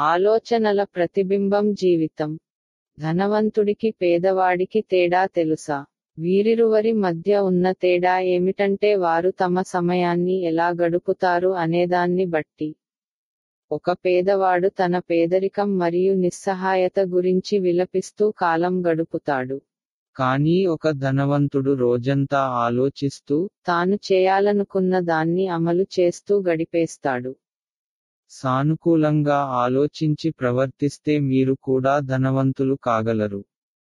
ఆలోచనల ప్రతిబింబం జీవితం. ధనవంతుడికి పేదవాడికి తేడా తెలుసా? వీరిరువరి మధ్య ఉన్న తేడా ఏమిటంటే వారు తమ సమయాన్ని ఎలా గడుపుతారు అనేదాన్ని బట్టి. ఒక పేదవాడు తన పేదరికం మరియు నిస్సహాయత గురించి విలపిస్తూ కాలం గడుపుతాడు. కానీ ఒక ధనవంతుడు రోజంతా ఆలోచిస్తూ తాను చేయాలనుకున్న దాన్ని అమలు చేస్తూ గడిపేస్తాడు. సానుకూలంగా ఆలోచించి ప్రవర్తిస్తే మీరు కూడా ధనవంతులు కాగలరు.